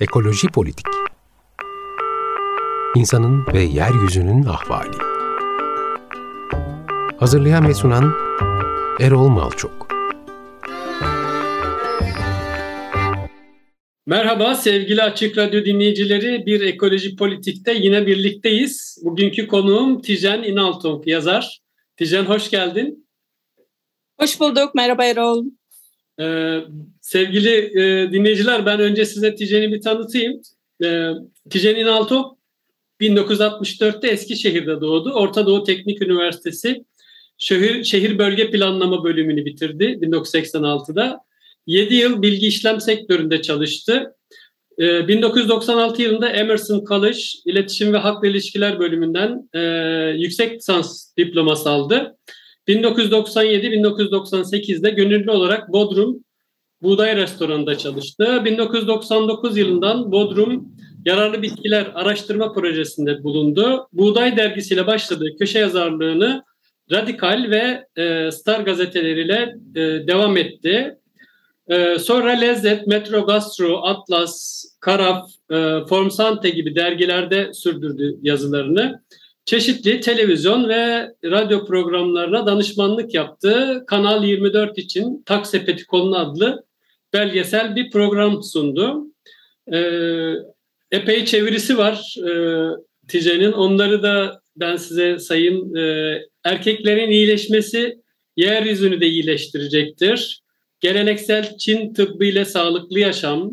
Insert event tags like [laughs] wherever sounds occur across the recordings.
Ekoloji Politik İnsanın ve Yeryüzünün Ahvali Hazırlayan ve sunan Erol Malçok Merhaba sevgili Açık Radyo dinleyicileri. Bir Ekoloji Politik'te yine birlikteyiz. Bugünkü konuğum Tijen İnaltung yazar. Tijen hoş geldin. Hoş bulduk. Merhaba Erol. Ee, sevgili e, dinleyiciler ben önce size Tijen'i bir tanıtayım. Ee, Tijen İnaltung 1964'te Eskişehir'de doğdu. Orta Doğu Teknik Üniversitesi şehir, şehir bölge planlama bölümünü bitirdi 1986'da. 7 yıl bilgi işlem sektöründe çalıştı. 1996 ee, yılında Emerson College İletişim ve Halkla İlişkiler bölümünden e, yüksek lisans diploması aldı. 1997-1998'de gönüllü olarak Bodrum Buğday Restoranı'nda çalıştı. 1999 yılından Bodrum Yararlı Bitkiler Araştırma Projesi'nde bulundu. Buğday dergisiyle başladığı köşe yazarlığını Radikal ve e, Star gazeteleriyle e, devam etti. E, sonra Lezzet, Metro Gastro, Atlas, Karaf, e, Formsante gibi dergilerde sürdürdü yazılarını. Çeşitli televizyon ve radyo programlarına danışmanlık yaptı. Kanal 24 için Tak Sepeti Kolunu adlı belgesel bir program sundu. E, epey çevirisi var e, Tice'nin. Onları da ben size sayayım. E, erkeklerin iyileşmesi yeryüzünü de iyileştirecektir. Geleneksel Çin tıbbı ile sağlıklı yaşam,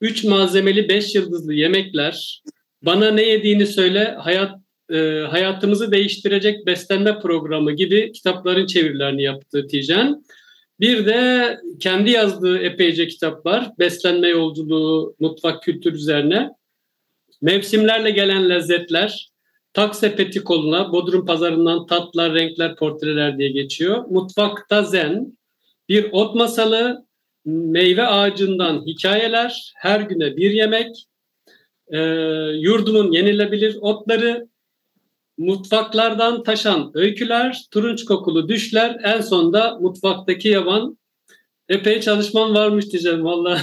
üç malzemeli beş yıldızlı yemekler, bana ne yediğini söyle, hayat e, hayatımızı değiştirecek beslenme programı gibi kitapların çevirilerini yaptı Tijen. Bir de kendi yazdığı epeyce kitap var. Beslenme yolculuğu, mutfak kültür üzerine. Mevsimlerle gelen lezzetler, tak sepeti Bodrum pazarından tatlar, renkler, portreler diye geçiyor. Mutfakta zen, bir ot masalı, meyve ağacından hikayeler, her güne bir yemek, e, yurdumun yenilebilir otları, mutfaklardan taşan öyküler, turunç kokulu düşler, en sonda mutfaktaki yaban. Epey çalışmam varmış diyeceğim valla.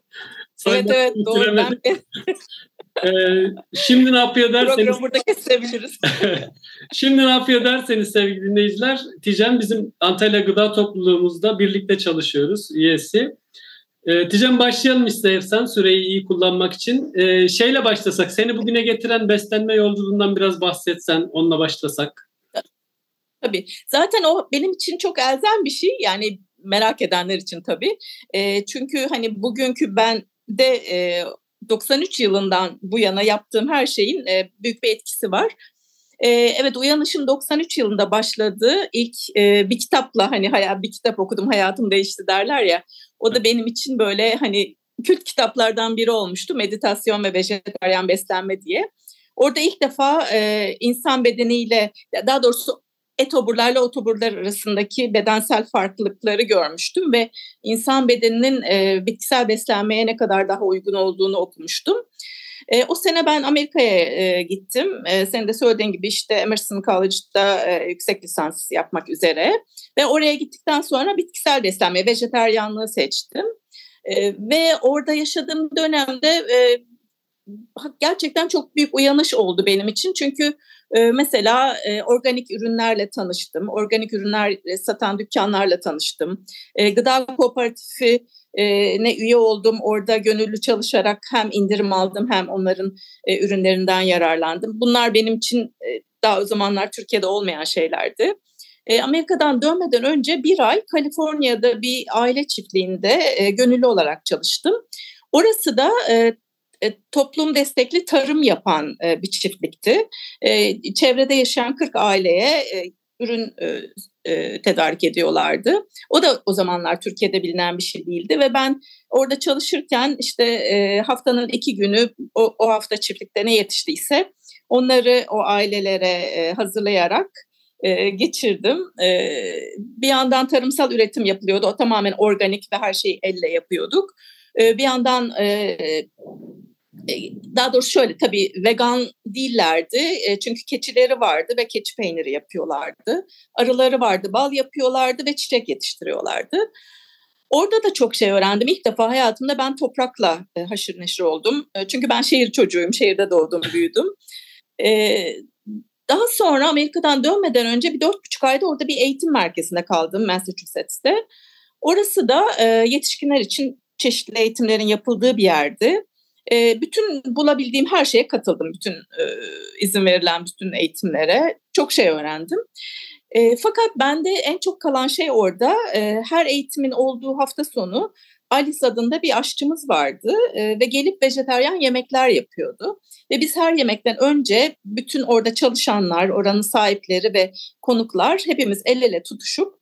[laughs] evet evet doğru. [laughs] ee, şimdi ne yapıyor derseniz... Programı burada kesebiliriz. [laughs] şimdi ne yapıyor derseniz sevgili dinleyiciler, Tijen bizim Antalya Gıda Topluluğumuzda birlikte çalışıyoruz, üyesi. E, başlayalım istersen süreyi iyi kullanmak için. E, şeyle başlasak, seni bugüne getiren beslenme yolculuğundan biraz bahsetsen, onunla başlasak. Tabii. Zaten o benim için çok elzem bir şey. Yani merak edenler için tabii. E, çünkü hani bugünkü ben de e, 93 yılından bu yana yaptığım her şeyin e, büyük bir etkisi var. E, evet Uyanış'ın 93 yılında başladığı ilk e, bir kitapla hani hayal bir kitap okudum hayatım değişti derler ya. O da benim için böyle hani kült kitaplardan biri olmuştu. Meditasyon ve vejetaryen beslenme diye. Orada ilk defa e, insan bedeniyle daha doğrusu etoburlarla otoburlar arasındaki bedensel farklılıkları görmüştüm ve insan bedeninin e, bitkisel beslenmeye ne kadar daha uygun olduğunu okumuştum. E, o sene ben Amerika'ya e, gittim. E, senin de söylediğin gibi işte Emerson College'da e, yüksek lisans yapmak üzere. Ve oraya gittikten sonra bitkisel beslenme, vejeteryanlığı seçtim. E, ve orada yaşadığım dönemde e, gerçekten çok büyük uyanış oldu benim için. Çünkü e, mesela e, organik ürünlerle tanıştım. Organik ürünler satan dükkanlarla tanıştım. E, gıda kooperatifi e, ne üye oldum. Orada gönüllü çalışarak hem indirim aldım hem onların e, ürünlerinden yararlandım. Bunlar benim için e, daha o zamanlar Türkiye'de olmayan şeylerdi. E, Amerika'dan dönmeden önce bir ay Kaliforniya'da bir aile çiftliğinde e, gönüllü olarak çalıştım. Orası da e, e, toplum destekli tarım yapan e, bir çiftlikti. E, çevrede yaşayan 40 aileye e, ürün e, e, tedarik ediyorlardı. O da o zamanlar Türkiye'de bilinen bir şey değildi ve ben orada çalışırken işte e, haftanın iki günü o, o hafta çiftlikte ne yetiştiyse onları o ailelere e, hazırlayarak e, geçirdim. E, bir yandan tarımsal üretim yapılıyordu. O tamamen organik ve her şeyi elle yapıyorduk. E, bir yandan e, daha doğrusu şöyle tabii vegan değillerdi e, çünkü keçileri vardı ve keçi peyniri yapıyorlardı. Arıları vardı, bal yapıyorlardı ve çiçek yetiştiriyorlardı. Orada da çok şey öğrendim. İlk defa hayatımda ben toprakla e, haşır neşir oldum. E, çünkü ben şehir çocuğuyum, şehirde doğdum, büyüdüm. E, daha sonra Amerika'dan dönmeden önce bir dört buçuk ayda orada bir eğitim merkezinde kaldım Massachusetts'te. Orası da e, yetişkinler için çeşitli eğitimlerin yapıldığı bir yerdi. E, bütün bulabildiğim her şeye katıldım. Bütün e, izin verilen bütün eğitimlere. Çok şey öğrendim. E, fakat bende en çok kalan şey orada e, her eğitimin olduğu hafta sonu Alice adında bir aşçımız vardı e, ve gelip vejeteryan yemekler yapıyordu. Ve biz her yemekten önce bütün orada çalışanlar, oranın sahipleri ve konuklar hepimiz el ele tutuşup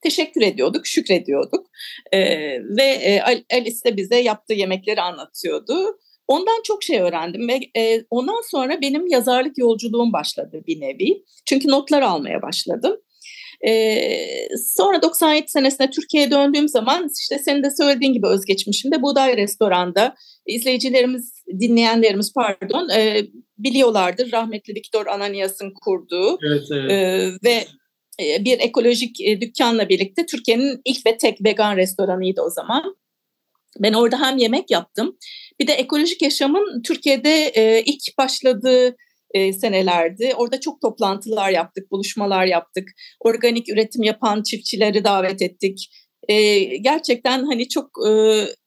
teşekkür ediyorduk, şükrediyorduk. E, ve e, Alice de bize yaptığı yemekleri anlatıyordu. Ondan çok şey öğrendim ve e, ondan sonra benim yazarlık yolculuğum başladı bir nevi. Çünkü notlar almaya başladım. Ee, sonra 97 senesinde Türkiye'ye döndüğüm zaman işte senin de söylediğin gibi özgeçmişimde Buğday Restoran'da izleyicilerimiz, dinleyenlerimiz pardon e, biliyorlardır rahmetli Viktor Ananias'ın kurduğu evet, evet. E, ve bir ekolojik e, dükkanla birlikte Türkiye'nin ilk ve tek vegan restoranıydı o zaman. Ben orada hem yemek yaptım bir de ekolojik yaşamın Türkiye'de e, ilk başladığı e, senelerdi. Orada çok toplantılar yaptık, buluşmalar yaptık. Organik üretim yapan çiftçileri davet ettik. E, gerçekten hani çok e,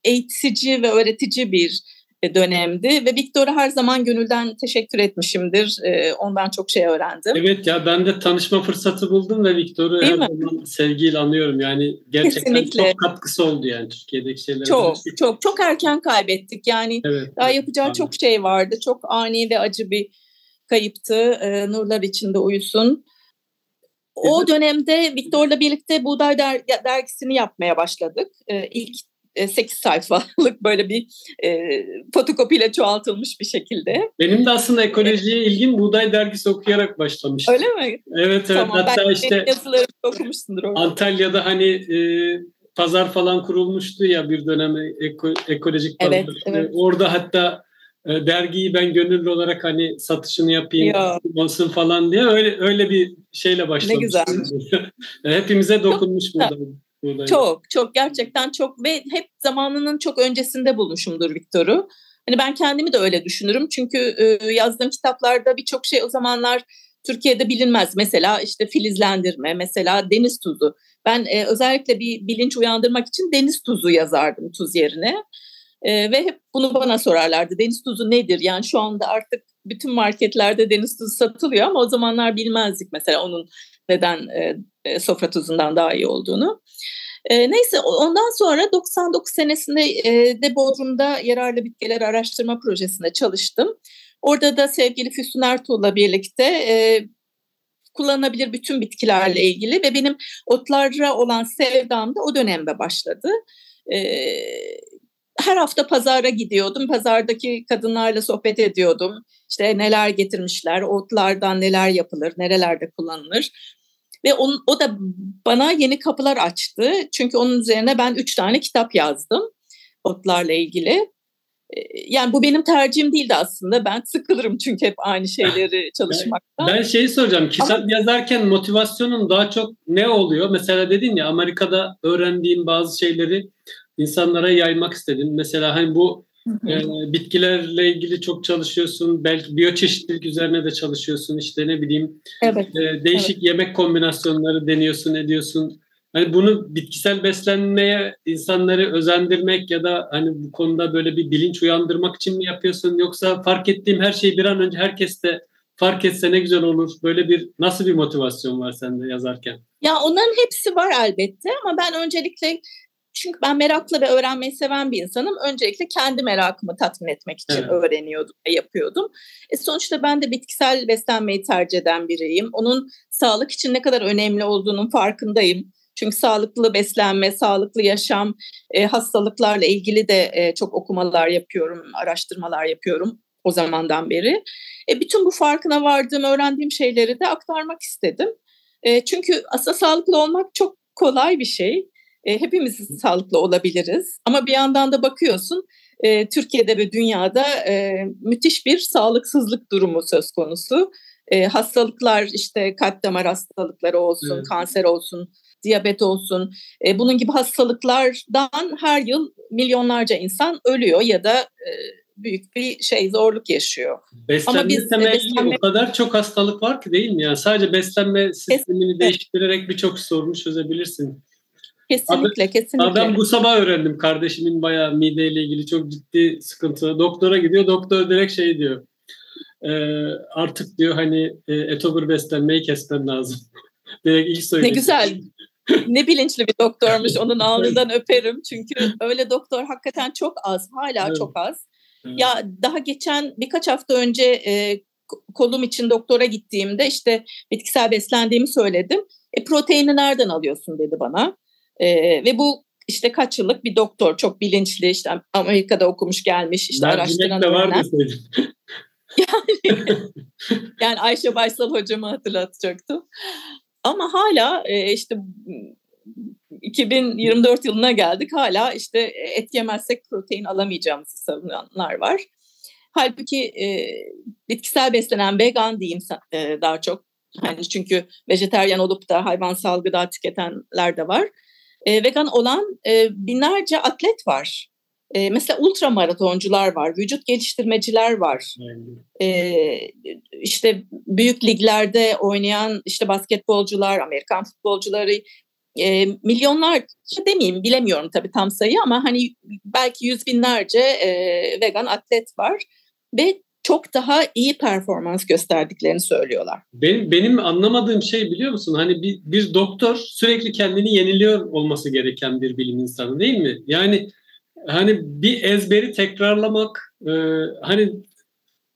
eğitici ve öğretici bir dönemdi ve Viktor'a her zaman gönülden teşekkür etmişimdir. E, ondan çok şey öğrendim. Evet ya ben de tanışma fırsatı buldum ve Viktor'u her mi? zaman sevgiyle anıyorum. Yani gerçekten Kesinlikle. çok katkısı oldu yani Türkiye'deki şeylere. Çok çok çok erken kaybettik. Yani evet, daha yapacağı evet. çok şey vardı. Çok ani ve acı bir kayıptı. E, nurlar içinde uyusun. O dönemde Viktor'la birlikte Buğday Der dergisini yapmaya başladık. E, ilk 8 sayfalık böyle bir e, fotokopiyle çoğaltılmış bir şekilde. Benim de aslında ekolojiye ilgim Buğday Dergisi okuyarak başlamıştı. Öyle mi? Evet evet. Tamam, Hatta işte yazılarımı okumuşsundur orada. Antalya'da hani e, pazar falan kurulmuştu ya bir dönem eko, ekolojik pazar. Evet, evet. Orada hatta e, dergiyi ben gönüllü olarak hani satışını yapayım olsun falan diye öyle öyle bir şeyle başlamıştım. Ne güzel. [laughs] Hepimize dokunmuş burada. Buradayım. Çok çok gerçekten çok ve hep zamanının çok öncesinde bulmuşumdur Viktor'u. Hani ben kendimi de öyle düşünürüm çünkü e, yazdığım kitaplarda birçok şey o zamanlar Türkiye'de bilinmez. Mesela işte filizlendirme, mesela deniz tuzu. Ben e, özellikle bir bilinç uyandırmak için deniz tuzu yazardım tuz yerine. E, ve hep bunu bana sorarlardı. Deniz tuzu nedir? Yani şu anda artık bütün marketlerde deniz tuzu satılıyor ama o zamanlar bilmezdik mesela onun neden e, e, sofra tuzundan daha iyi olduğunu. E, neyse ondan sonra 99 senesinde e, de Bodrum'da yararlı bitkiler araştırma projesinde çalıştım. Orada da sevgili Füsun Ertuğ'la birlikte e, kullanılabilir bütün bitkilerle ilgili ve benim otlara olan sevdam da o dönemde başladı. Her hafta pazara gidiyordum. Pazardaki kadınlarla sohbet ediyordum. İşte neler getirmişler, otlardan neler yapılır, nerelerde kullanılır. Ve on, o da bana yeni kapılar açtı. Çünkü onun üzerine ben üç tane kitap yazdım otlarla ilgili. Yani bu benim tercihim değildi aslında. Ben sıkılırım çünkü hep aynı şeyleri çalışmaktan. Ben şeyi soracağım. Kitap Ama, yazarken motivasyonun daha çok ne oluyor? Mesela dedin ya Amerika'da öğrendiğin bazı şeyleri insanlara yaymak istedin. Mesela hani bu e, bitkilerle ilgili çok çalışıyorsun. Belki biyoçeşitlilik üzerine de çalışıyorsun. İşte ne bileyim evet. e, değişik evet. yemek kombinasyonları deniyorsun, ediyorsun. Hani bunu bitkisel beslenmeye insanları özendirmek ya da hani bu konuda böyle bir bilinç uyandırmak için mi yapıyorsun yoksa fark ettiğim her şeyi bir an önce herkes de fark etse ne güzel olur. Böyle bir nasıl bir motivasyon var sende yazarken? Ya onların hepsi var elbette ama ben öncelikle çünkü ben meraklı ve öğrenmeyi seven bir insanım. Öncelikle kendi merakımı tatmin etmek için evet. öğreniyordum ve yapıyordum. E sonuçta ben de bitkisel beslenmeyi tercih eden biriyim. Onun sağlık için ne kadar önemli olduğunun farkındayım. Çünkü sağlıklı beslenme, sağlıklı yaşam, e, hastalıklarla ilgili de e, çok okumalar yapıyorum, araştırmalar yapıyorum o zamandan beri. E, bütün bu farkına vardığım, öğrendiğim şeyleri de aktarmak istedim. E, çünkü aslında sağlıklı olmak çok kolay bir şey. E, hepimiz sağlıklı olabiliriz ama bir yandan da bakıyorsun e, Türkiye'de ve dünyada e, müthiş bir sağlıksızlık durumu söz konusu. E, hastalıklar işte kalp damar hastalıkları olsun, evet. kanser olsun, diyabet olsun. E, bunun gibi hastalıklardan her yıl milyonlarca insan ölüyor ya da e, büyük bir şey zorluk yaşıyor. Beslenme Ama biz, temelli beslenme... o kadar çok hastalık var ki değil mi? Yani sadece beslenme sistemini kesinlikle. değiştirerek birçok sorunu çözebilirsin. Kesinlikle, Adam, kesinlikle. Adam bu sabah öğrendim kardeşimin bayağı mideyle ilgili çok ciddi sıkıntı. Doktora gidiyor, doktor direkt şey diyor. E, artık diyor hani e, etobur beslenmeyi kesmen lazım. [laughs] direkt ilk söyledi. Ne güzel. ne bilinçli bir doktormuş. [laughs] Onun alnından öperim. Çünkü öyle doktor hakikaten çok az. Hala evet. çok az. Evet. Ya daha geçen birkaç hafta önce e, kolum için doktora gittiğimde işte bitkisel beslendiğimi söyledim. E, proteini nereden alıyorsun dedi bana. E, ve bu işte kaç yıllık bir doktor çok bilinçli işte Amerika'da okumuş gelmiş işte araştıran de var yani, [laughs] yani Ayşe Baysal hocamı hatırlatacaktım. Ama hala e, işte 2024 yılına geldik hala işte et yemezsek protein alamayacağımızı savunanlar var. Halbuki e, bitkisel beslenen vegan diyeyim e, daha çok. Hani çünkü vejeteryan olup da hayvansal gıda tüketenler de var. E, vegan olan e, binlerce atlet var. E, mesela ultramaratoncular var, vücut geliştirmeciler var. E, işte büyük liglerde oynayan işte basketbolcular, Amerikan futbolcuları e, milyonlar demeyeyim bilemiyorum tabii tam sayı ama hani belki yüz binlerce e, vegan atlet var ve çok daha iyi performans gösterdiklerini söylüyorlar. Benim, benim anlamadığım şey biliyor musun? Hani bir, bir doktor sürekli kendini yeniliyor olması gereken bir bilim insanı değil mi? Yani hani bir ezberi tekrarlamak e, hani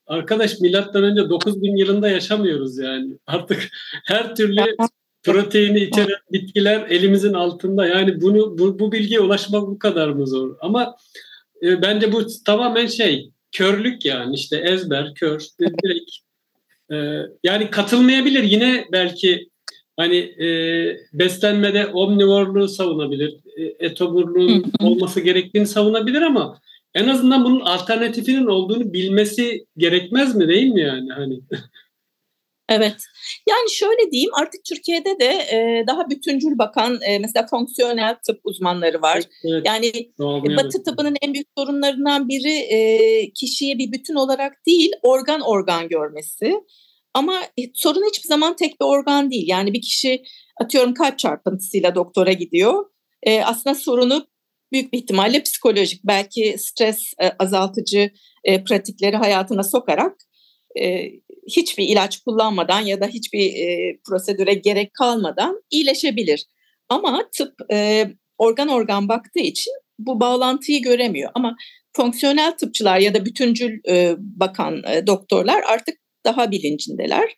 arkadaş milattan önce 9000 yılında yaşamıyoruz yani. Artık her türlü [laughs] proteini içeren bitkiler elimizin altında. Yani bunu bu, bu bilgiye ulaşmak bu kadar mı zor? Ama e, bence bu tamamen şey körlük yani işte ezber, kör, direkt e, yani katılmayabilir. Yine belki hani e, beslenmede omnivorluğu savunabilir, e, etoburluğun olması gerektiğini savunabilir ama en azından bunun alternatifinin olduğunu bilmesi gerekmez mi? Değil mi yani? Hani? [laughs] Evet. Yani şöyle diyeyim artık Türkiye'de de e, daha bütüncül bakan e, mesela fonksiyonel tıp uzmanları var. Evet, yani Doğru, Batı tıbbının en büyük sorunlarından biri e, kişiye bir bütün olarak değil organ organ görmesi. Ama e, sorun hiçbir zaman tek bir organ değil. Yani bir kişi atıyorum kalp çarpıntısıyla doktora gidiyor. E, aslında sorunu büyük bir ihtimalle psikolojik. Belki stres e, azaltıcı e, pratikleri hayatına sokarak e, hiçbir ilaç kullanmadan ya da hiçbir e, prosedüre gerek kalmadan iyileşebilir. Ama tıp e, organ organ baktığı için bu bağlantıyı göremiyor. Ama fonksiyonel tıpçılar ya da bütüncül e, bakan e, doktorlar artık daha bilincindeler.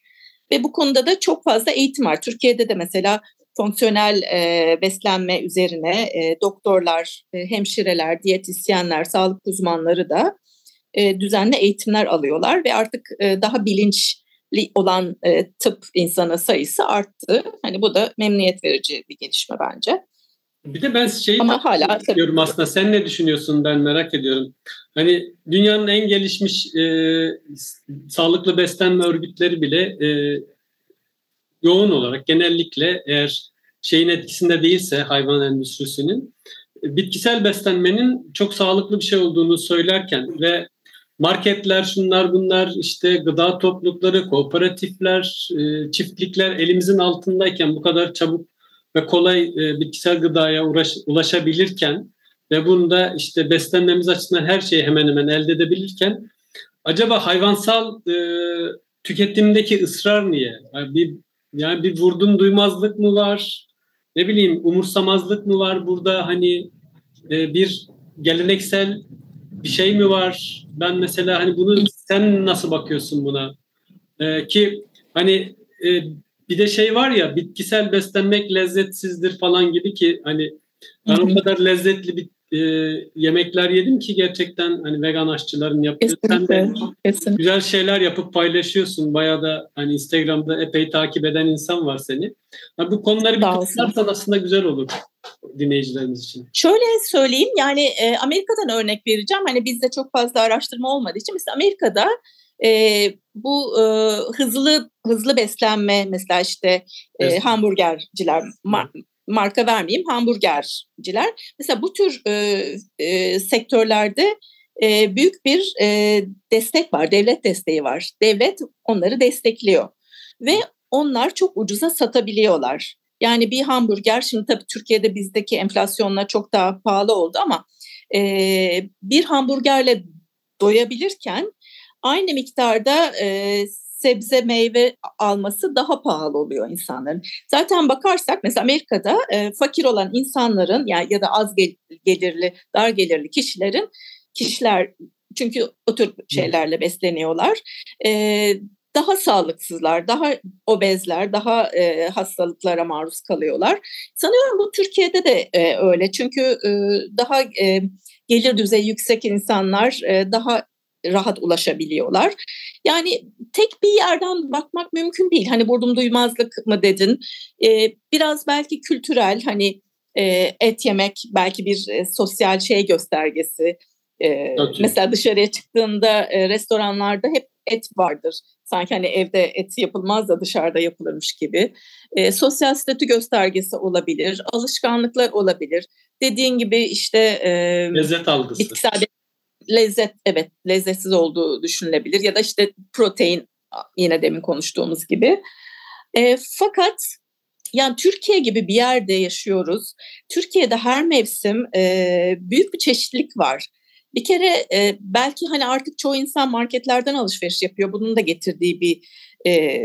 Ve bu konuda da çok fazla eğitim var. Türkiye'de de mesela fonksiyonel e, beslenme üzerine e, doktorlar, e, hemşireler, diyetisyenler, sağlık uzmanları da e, düzenli eğitimler alıyorlar ve artık e, daha bilinçli olan e, tıp insanı sayısı arttı. Hani bu da memnuniyet verici bir gelişme bence. Bir de ben şeyi Ama hala diyorum aslında. Sen ne düşünüyorsun ben merak ediyorum. Hani dünyanın en gelişmiş e, sağlıklı beslenme örgütleri bile e, yoğun olarak genellikle eğer şeyin etkisinde değilse hayvan endüstrisinin bitkisel beslenmenin çok sağlıklı bir şey olduğunu söylerken ve marketler şunlar bunlar işte gıda toplulukları, kooperatifler, e, çiftlikler elimizin altındayken bu kadar çabuk ve kolay e, bitkisel gıdaya uğraş, ulaşabilirken ve bunda işte beslenmemiz açısından her şeyi hemen hemen elde edebilirken acaba hayvansal e, tüketimdeki ısrar niye? Yani bir yani bir vurdum duymazlık mı var? Ne bileyim umursamazlık mı var burada? Hani e, bir geleneksel bir şey mi var? Ben mesela hani bunu sen nasıl bakıyorsun buna? Ee, ki hani e, bir de şey var ya bitkisel beslenmek lezzetsizdir falan gibi ki hani ben o kadar lezzetli bir e, yemekler yedim ki gerçekten hani vegan aşçıların yaptığı sen de kesinlikle. güzel şeyler yapıp paylaşıyorsun. Bayağı da hani Instagram'da epey takip eden insan var seni. Yani bu konuları bir kısarsan aslında güzel olur dinleyicilerimiz için. Şöyle söyleyeyim yani e, Amerika'dan örnek vereceğim. Hani bizde çok fazla araştırma olmadığı için mesela Amerika'da e, bu e, hızlı hızlı beslenme mesela işte e, hamburgerciler marka vermeyeyim hamburgerciler. Mesela bu tür e, e, sektörlerde e, büyük bir e, destek var, devlet desteği var. Devlet onları destekliyor ve onlar çok ucuza satabiliyorlar. Yani bir hamburger şimdi tabii Türkiye'de bizdeki enflasyonla çok daha pahalı oldu ama e, bir hamburgerle doyabilirken aynı miktarda e, sebze meyve alması daha pahalı oluyor insanların. Zaten bakarsak mesela Amerika'da e, fakir olan insanların yani ya da az gelirli, dar gelirli kişilerin kişiler çünkü o tür şeylerle besleniyorlar. E, daha sağlıksızlar, daha obezler, daha e, hastalıklara maruz kalıyorlar. Sanıyorum bu Türkiye'de de e, öyle. Çünkü e, daha e, gelir düzeyi yüksek insanlar e, daha rahat ulaşabiliyorlar. Yani tek bir yerden bakmak mümkün değil. Hani vurdum duymazlık mı dedin? Ee, biraz belki kültürel hani e, et yemek belki bir e, sosyal şey göstergesi. E, mesela dışarıya çıktığında e, restoranlarda hep et vardır. Sanki hani evde et yapılmaz da dışarıda yapılırmış gibi. E, sosyal statü göstergesi olabilir, alışkanlıklar olabilir. Dediğin gibi işte e, lezzet algısı. Bitkisel lezzet evet lezzetsiz olduğu düşünülebilir ya da işte protein yine demin konuştuğumuz gibi. E, fakat yani Türkiye gibi bir yerde yaşıyoruz. Türkiye'de her mevsim e, büyük bir çeşitlilik var. Bir kere e, belki hani artık çoğu insan marketlerden alışveriş yapıyor. Bunun da getirdiği bir e,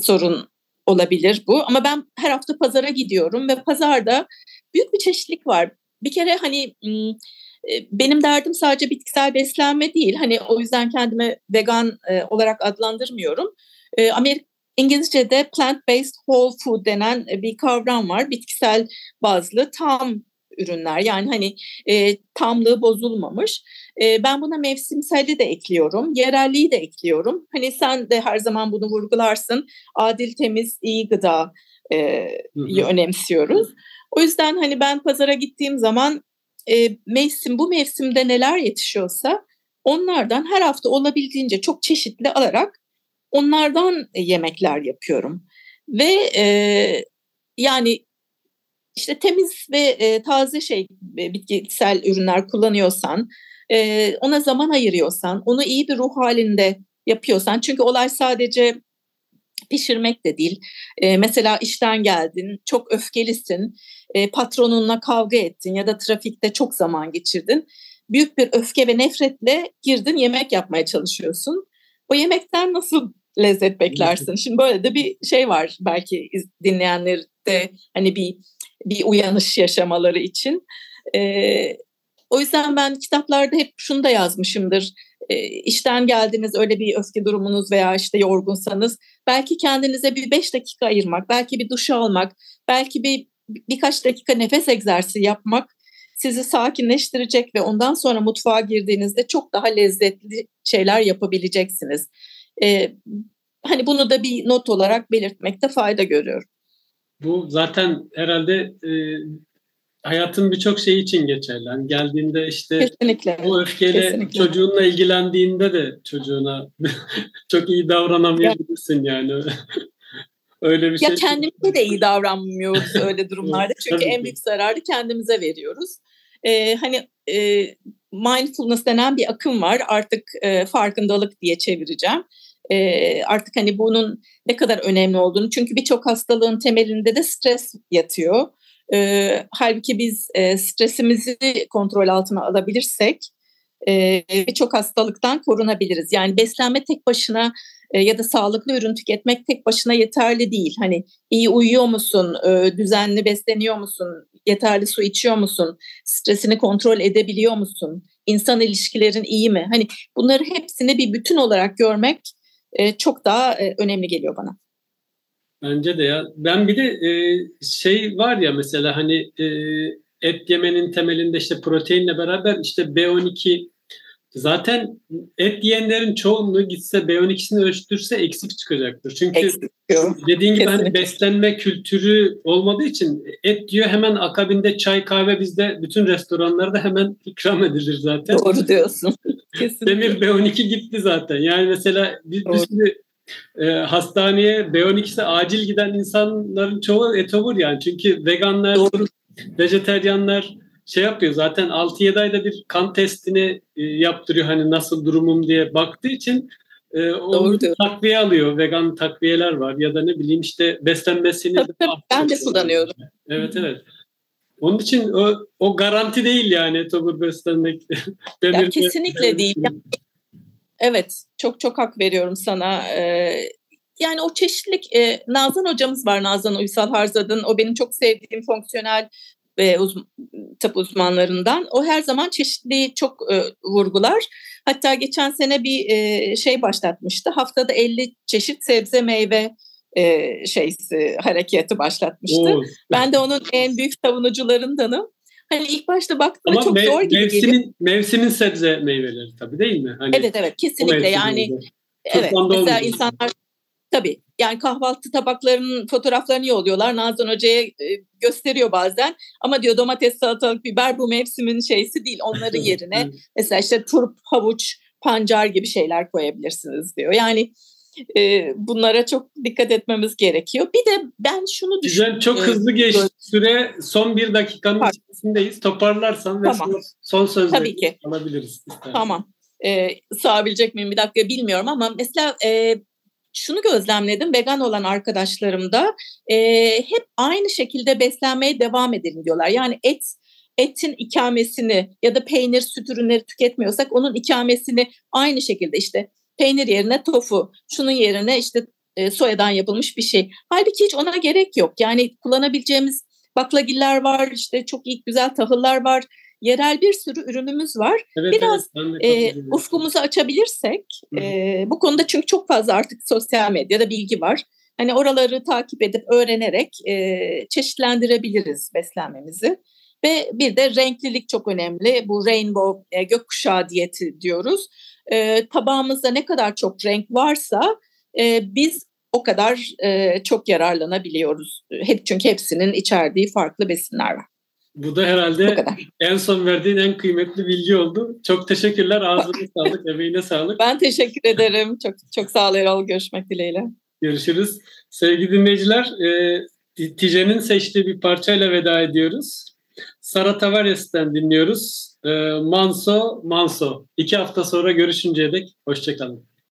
sorun olabilir bu. Ama ben her hafta pazara gidiyorum ve pazarda büyük bir çeşitlilik var. Bir kere hani benim derdim sadece bitkisel beslenme değil. Hani o yüzden kendimi vegan olarak adlandırmıyorum. Amerika İngilizce'de plant-based whole food denen bir kavram var. Bitkisel bazlı tam ürünler yani hani e, tamlığı bozulmamış. E, ben buna mevsimselliği de ekliyorum, yerelliği de ekliyorum. Hani sen de her zaman bunu vurgularsın. Adil, temiz, iyi gıda e, önemsiyoruz. O yüzden hani ben pazara gittiğim zaman e, mevsim bu mevsimde neler yetişiyorsa onlardan her hafta olabildiğince çok çeşitli alarak onlardan yemekler yapıyorum. Ve e, yani işte temiz ve e, taze şey e, bitkisel ürünler kullanıyorsan, e, ona zaman ayırıyorsan, onu iyi bir ruh halinde yapıyorsan çünkü olay sadece pişirmek de değil. E, mesela işten geldin, çok öfkelisin, e, patronunla kavga ettin ya da trafikte çok zaman geçirdin. Büyük bir öfke ve nefretle girdin yemek yapmaya çalışıyorsun. O yemekten nasıl lezzet beklersin? Şimdi böyle de bir şey var belki dinleyenler de hani bir bir uyanış yaşamaları için. E, o yüzden ben kitaplarda hep şunu da yazmışımdır. E, işten geldiniz öyle bir öfke durumunuz veya işte yorgunsanız belki kendinize bir beş dakika ayırmak, belki bir duş almak, belki bir birkaç dakika nefes egzersizi yapmak sizi sakinleştirecek ve ondan sonra mutfağa girdiğinizde çok daha lezzetli şeyler yapabileceksiniz. Ee, hani bunu da bir not olarak belirtmekte fayda görüyorum. Bu zaten herhalde e, hayatın birçok şey için geçerli. Yani geldiğinde işte Kesinlikle. o öfkeyle Kesinlikle. çocuğunla ilgilendiğinde de çocuğuna [laughs] çok iyi davranamayabilirsin yani. [laughs] öyle bir ya şey. Ya kendimize de iyi davranmıyoruz öyle durumlarda. [laughs] Çünkü en büyük zararı kendimize veriyoruz. Ee, hani e, mindfulness denen bir akım var. Artık e, farkındalık diye çevireceğim e, artık hani bunun ne kadar önemli olduğunu çünkü birçok hastalığın temelinde de stres yatıyor. E, halbuki biz e, stresimizi kontrol altına alabilirsek e, birçok hastalıktan korunabiliriz. Yani beslenme tek başına e, ya da sağlıklı ürün tüketmek tek başına yeterli değil. Hani iyi uyuyor musun, e, düzenli besleniyor musun, yeterli su içiyor musun, stresini kontrol edebiliyor musun, insan ilişkilerin iyi mi? Hani bunları hepsini bir bütün olarak görmek e, çok daha e, önemli geliyor bana. Bence de ya. Ben bir de e, şey var ya mesela hani e, et yemenin temelinde işte proteinle beraber işte B12 zaten et yiyenlerin çoğunluğu gitse B12'sini ölçtürse eksik çıkacaktır. Çünkü eksik dediğin gibi hani beslenme kültürü olmadığı için et diyor hemen akabinde çay kahve bizde bütün restoranlarda hemen [laughs] ikram edilir zaten. Doğru diyorsun. [laughs] Kesinlikle. Demir B12 gitti zaten. Yani mesela bir, bir sürü e, hastaneye B12'si acil giden insanların çoğu etobur yani. Çünkü veganlar, Doğru. vejeteryanlar şey yapıyor zaten 6-7 ayda bir kan testini e, yaptırıyor hani nasıl durumum diye baktığı için e, onu takviye alıyor. Vegan takviyeler var ya da ne bileyim işte beslenmesini tabii, tabii, ben de kullanıyorum. Evet evet. Onun için o, o garanti değil yani tobur beslenmek. [laughs] ya kesinlikle değil. Evet, çok çok hak veriyorum sana. Ee, yani o çeşitlilik, e, Nazan hocamız var, Nazan Uysal Harzad'ın. O benim çok sevdiğim fonksiyonel e, uz, tıp uzmanlarından. O her zaman çeşitliliği çok e, vurgular. Hatta geçen sene bir e, şey başlatmıştı. Haftada 50 çeşit sebze meyve e, şeysi hareketi başlatmıştı. Oo. Ben de onun en büyük savunucularındanım. Hani ilk başta baktığımda çok mev- zor gibi mevsimin, geliyor. Mevsimin sebze meyveleri tabii değil mi? Hani evet evet kesinlikle yani evet mesela insanlar tabii yani kahvaltı tabaklarının fotoğraflarını yolluyorlar. Nazan Hoca'ya e, gösteriyor bazen. Ama diyor domates, salatalık, biber bu mevsimin şeysi değil. Onların [laughs] yerine mesela işte turp, havuç, pancar gibi şeyler koyabilirsiniz diyor. Yani e, bunlara çok dikkat etmemiz gerekiyor. Bir de ben şunu düşünüyorum. Güzel, çok hızlı geçti süre. Son bir dakikanın Pardon. içerisindeyiz. Toparlarsan tamam. ve son sözleri alabiliriz. Tamam. Ee, sığabilecek miyim bir dakika bilmiyorum ama mesela e, şunu gözlemledim vegan olan arkadaşlarımda e, hep aynı şekilde beslenmeye devam edelim diyorlar. Yani et etin ikamesini ya da peynir süt ürünleri tüketmiyorsak onun ikamesini aynı şekilde işte peynir yerine tofu, şunun yerine işte e, soyadan yapılmış bir şey. Halbuki hiç ona gerek yok. Yani kullanabileceğimiz baklagiller var, işte çok iyi güzel tahıllar var. Yerel bir sürü ürünümüz var. Evet, Biraz evet, e, ufkumuzu açabilirsek e, bu konuda çünkü çok fazla artık sosyal medyada bilgi var. Hani oraları takip edip öğrenerek e, çeşitlendirebiliriz beslenmemizi. Ve bir de renklilik çok önemli. Bu rainbow e, gökkuşağı diyeti diyoruz. E, tabağımızda ne kadar çok renk varsa e, biz o kadar e, çok yararlanabiliyoruz. Hep çünkü hepsinin içerdiği farklı besinler var. Bu da herhalde en son verdiğin en kıymetli bilgi oldu. Çok teşekkürler. Ağzına [laughs] sağlık, emeğine sağlık. Ben teşekkür ederim. Çok çok sağ ol Erol. Görüşmek dileğiyle. Görüşürüz. Sevgili dinleyiciler, e, Tice'nin seçtiği bir parçayla veda ediyoruz. Sara Tavares'ten dinliyoruz. E, Manso, Manso. İki hafta sonra görüşünceye dek hoşçakalın.